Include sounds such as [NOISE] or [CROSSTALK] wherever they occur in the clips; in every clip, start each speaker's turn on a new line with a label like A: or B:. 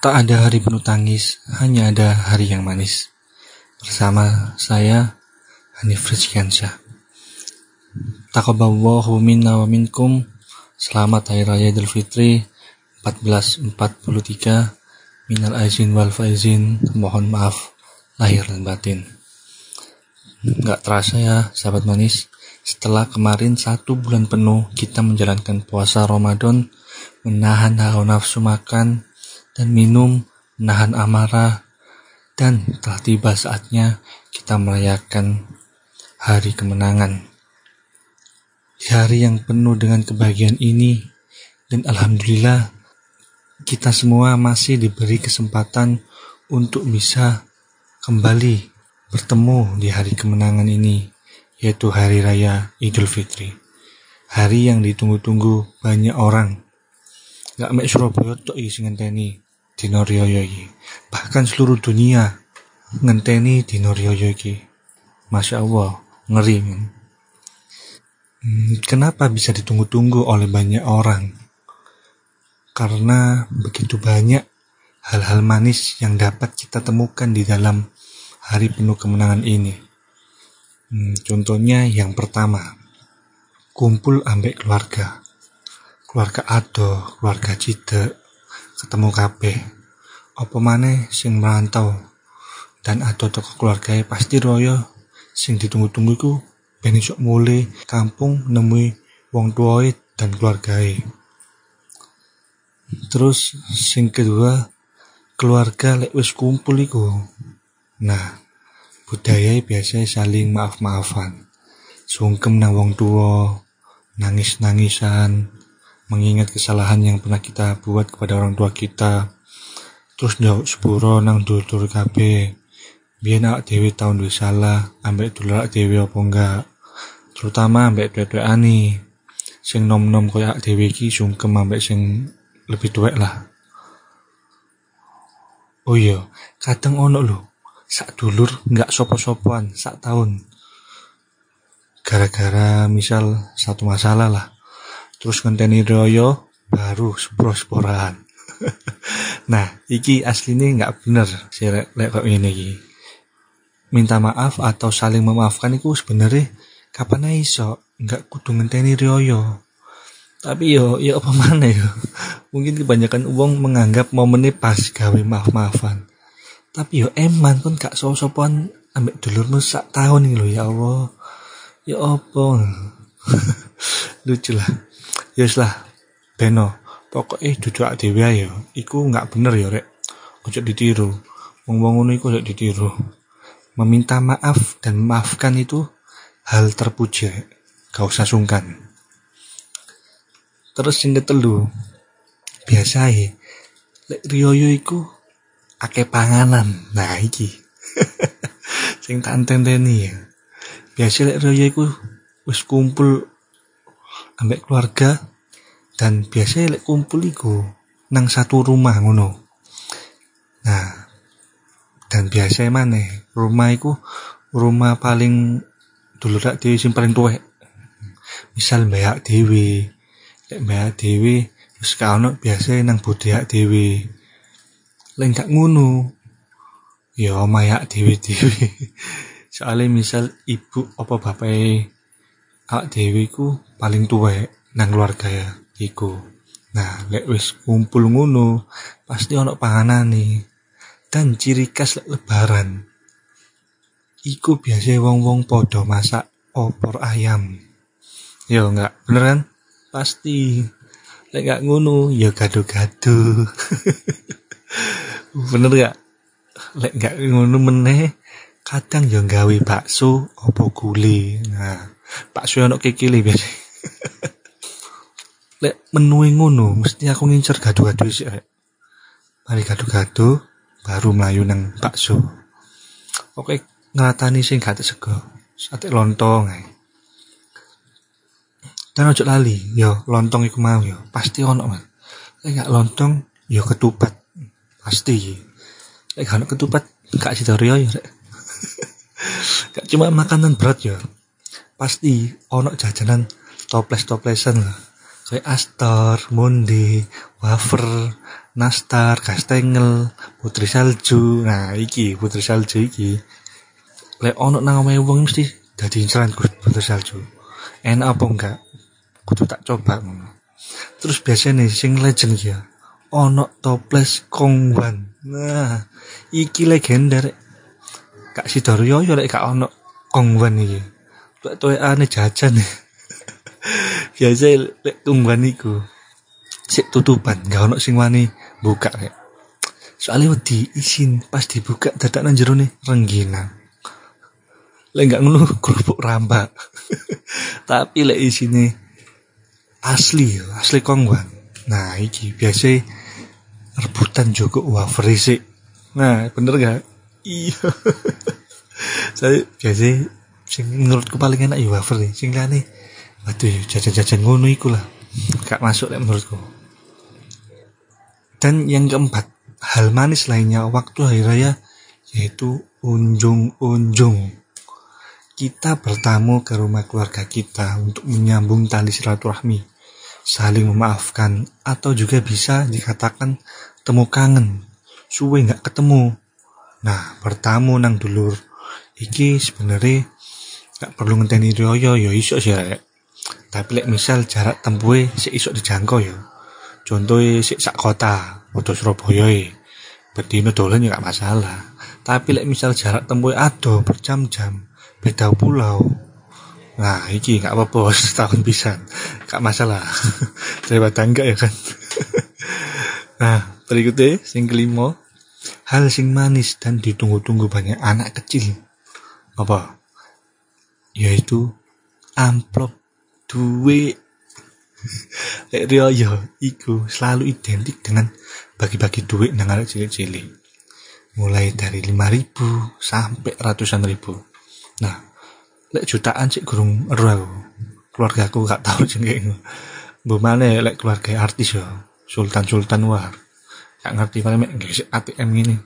A: Tak ada hari penuh tangis, hanya ada hari yang manis. Bersama saya, Hanif Rizkiansyah. Taqaballahu minna wa minkum. Selamat Hari Raya Idul Fitri 1443. Minal aizin wal faizin. Mohon maaf lahir dan batin. Nggak terasa ya, sahabat manis. Setelah kemarin satu bulan penuh kita menjalankan puasa Ramadan, menahan hawa nafsu makan, dan minum, menahan amarah, dan telah tiba saatnya kita merayakan hari kemenangan. Di hari yang penuh dengan kebahagiaan ini, dan Alhamdulillah kita semua masih diberi kesempatan untuk bisa kembali bertemu di hari kemenangan ini, yaitu Hari Raya Idul Fitri. Hari yang ditunggu-tunggu banyak orang. Gak mek Surabaya tok sing ngenteni dino riyaya iki. Bahkan seluruh dunia ngenteni dino riyaya iki. Masya Allah, ngeri. Hmm, kenapa bisa ditunggu-tunggu oleh banyak orang? Karena begitu banyak hal-hal manis yang dapat kita temukan di dalam hari penuh kemenangan ini. Hmm, contohnya yang pertama, kumpul ambek keluarga. Keluarga Ado, keluarga Cide, ketemu kabeh. Apa maneh sing merantau? Dan ada toko keluarga pasti royo sing ditunggu-tunggu ku ben iso mulai kampung nemui wong tuae dan keluargae terus sing kedua keluarga lek wis kumpul iku. Nah budaya biasa saling maaf-maafan. Sungkem nang wong tua nangis-nangisan mengingat kesalahan yang pernah kita buat kepada orang tua kita. Terus njawab sepuro nang dulur kabeh. Biyen awak dhewe tau duwe salah ambek dulur awak dhewe apa enggak? Terutama ambek tuwek-tuwekane. Sing nom-nom koyo awak dhewe iki sungkem ambek sing lebih tuwek lah. Oh iya kadang ono lho. Sak dulur nggak sopo-sopoan sak tahun gara-gara misal satu masalah lah terus ngenteni royo baru sepuro-seporan [LAUGHS] nah iki aslinya nggak bener si lek kok ini iki. Minta maaf atau saling memaafkan itu sebenarnya kapan iso? Nggak kudu ngenteni royo. Tapi yo yo apa mana yo? [LAUGHS] Mungkin kebanyakan uang menganggap momennya pas gawe maaf-maafan. Tapi yo eman pun gak so-sopan ambek dulurmu sak tahun nih lo ya Allah. Ya apa [LAUGHS] lucu lah Yes lah, beno. Pokoknya duduk dhewe ayo. Iku nggak bener ya rek. Ojo ditiru. Ngono iku ojo ditiru. Meminta maaf dan memaafkan itu hal terpuji. Gak usah sungkan. Terus sing ketelu. Biasa ya. Lek riyoyo iku akeh panganan. Nah iki. [LAUGHS] sing tak ya. Biasa lek riyoyo iku wis kumpul ambek keluarga dan biasanya lek kumpul iku nang satu rumah ngono. Nah dan biasa mana rumah iku rumah paling dulu tak dewi sing paling tuwek. Misal mbak dewi lek mbak dewi terus kau biasa nang budaya dewi lek gak ngono ya mayak dewi dewi [LAUGHS] soalnya misal ibu apa bapak ak dewi ku paling tuwek nang keluarga ya iku. Nah, lek wis kumpul ngono, pasti ono panganane. Dan ciri khas lebaran. Iku biasa wong-wong podo masak opor ayam. Yo enggak, bener kan? Pasti. Lek gak ngono, ya gado-gado. [LAUGHS] bener gak? Lek gak ngono meneh, kadang yo gawe bakso opo gule. Nah, bakso ono kekile biasa. [LAUGHS] lek menu ngono mesti aku ngincer gado-gado sih mari gado-gado baru melayu nang bakso. Oke ngelatani sing gak sego sate lontong ae. Dan ojo lali yo lontong iku mau yo. Pasti ono man lek gak lontong yo ketupat. Pasti. Lek gak ketupat gak sidorio yo rek [LAUGHS] gak cuma makanan berat yo pasti ono jajanan toples-toplesan lah kayak Astor, Monde, Wafer, Nastar, Kastengel, Putri Salju. Nah, iki Putri Salju iki. Lek ono nang omahe wong mesti dadi inceran Putri Salju. Enak apa enggak? Kudu tak coba. Terus biasanya sing legend ya. Ono toples Kongwan. Nah, iki legenda rek. Kak Sidorio yo lek gak ono Kongwan iki. Tuwek ane jajan. [LAUGHS] biasa lek tungguan iku sik tutupan gak ono sing wani buka rek soalnya wedi isin pas dibuka dadak nang jero rengginang. Lek gak ngono [LAUGHS] kerupuk rambak [LAUGHS] tapi lek isine asli asli kongwan nah iki biasa rebutan juga wafer sik. Nah bener gak iya [LAUGHS] saya biasa sing menurutku paling enak ya wafer sing lane Waduh, jajan-jajan ngono iku lah. Gak masuk ya menurutku. Dan yang keempat, hal manis lainnya waktu hari raya yaitu unjung-unjung. Kita bertamu ke rumah keluarga kita untuk menyambung tali silaturahmi, saling memaafkan, atau juga bisa dikatakan temu kangen, suwe nggak ketemu. Nah, bertamu nang dulur, iki sebenarnya nggak perlu ngenteni rioyo yo iso sih rek. Tapi lek misal jarak tempuhe sik iso dijangkau ya. Contohnya sik sak kota atau Surabaya e berdino dolan ya gak masalah. Tapi lek misal jarak tempuhe ado berjam-jam beda pulau. Nah iki gak apa-apa [LAUGHS] setahun bisa gak masalah. [LAUGHS] Daripada enggak ya kan? [LAUGHS] Nah berikutnya sing kelima hal sing manis dan ditunggu-tunggu banyak anak kecil apa yaitu amplop duit [LAUGHS] Lek Rio yo iku selalu identik dengan bagi-bagi duit nang arek cilik-cilik. Mulai dari lima ribu sampai ratusan ribu. Nah, lek jutaan sih gurung. Keluarga aku gak tahu jengke ngono. Mbok lek keluarga artis yo, sultan-sultan war. Gak ngerti gesek ATM gini.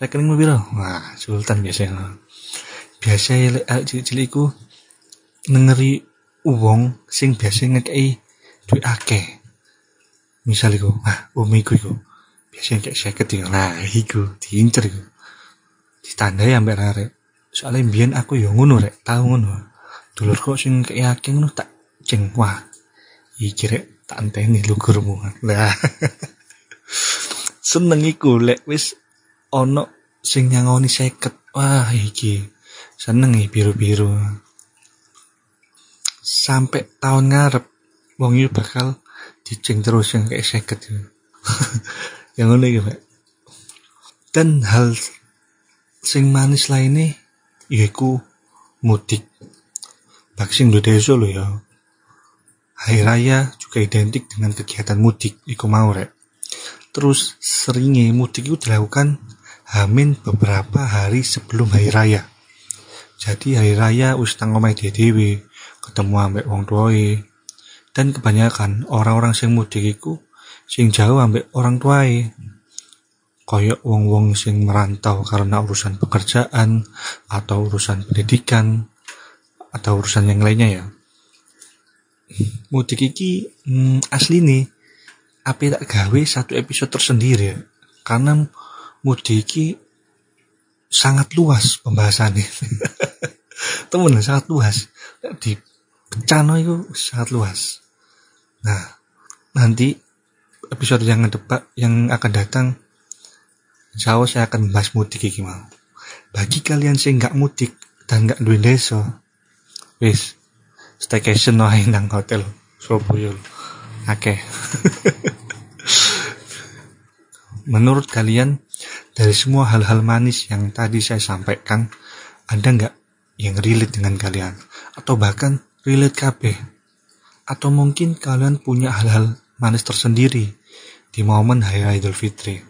A: Rekening mobil Wah, sultan biasanya. Biasa lek arek cilik-cilik iku nengeri wong sing biasa ngekei duit akeh. Misal iku, ah, umi iku iku. Biasa kayak seket ya. Nah, iku diincer iku. Ditandai ambek arek. Soalnya mbiyen aku yo ngono rek, tau ngono. Dulur kok sing kayak akeh ngono tak ceng wah. Iki rek tak anteni lugurmu. Lah. [LAUGHS] Seneng iku lek wis ono sing nyangoni seket. Wah, iki seneng iki biru-biru. Sampai tahun ngarep wong itu bakal diceng terus yang kayak seket yang unik [LAUGHS] ya dan hal sing manis lainnya yaitu mudik. Vaksin desa lo ya. Hari raya juga identik dengan kegiatan mudik. Iku mau rek terus seringnya mudik itu dilakukan hamin beberapa hari sebelum hari raya. Jadi hari raya ustang omai dewi ketemu ambek wong tuae. Dan kebanyakan orang-orang sing mudik iku sing jauh ambek orang tuae. Koyok wong-wong sing merantau karena urusan pekerjaan atau urusan pendidikan atau urusan yang lainnya ya. Mudik iki hmm, asli nih apa tak gawe satu episode tersendiri ya karena mudik iki sangat luas pembahasannya [LAUGHS] temen sangat luas di Cano itu sangat luas. Nah, nanti episode yang depan yang akan datang insya Allah saya akan membahas mudik iki mau. Bagi kalian sih nggak mudik dan nggak duit desa, wis staycation wae nang hotel Surabaya. Oke. Okay. [LAUGHS] Menurut kalian dari semua hal-hal manis yang tadi saya sampaikan, ada nggak yang relate dengan kalian? Atau bahkan relate kabeh. Atau mungkin kalian punya hal-hal manis tersendiri di momen Hari Idul Fitri.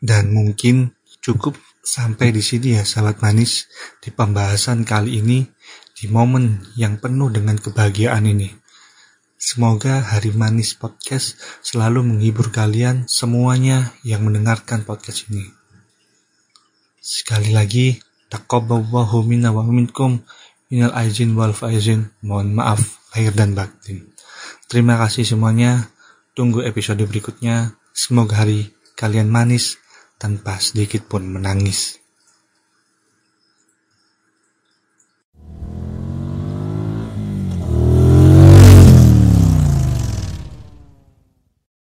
A: Dan mungkin cukup sampai di sini ya sahabat manis di pembahasan kali ini di momen yang penuh dengan kebahagiaan ini. Semoga Hari Manis Podcast selalu menghibur kalian semuanya yang mendengarkan podcast ini. Sekali lagi, taqabbalallahu minna wa minkum minal aizin wal faizin mohon maaf lahir dan batin Terima kasih semuanya. Tunggu episode berikutnya. Semoga hari kalian manis tanpa sedikit pun menangis.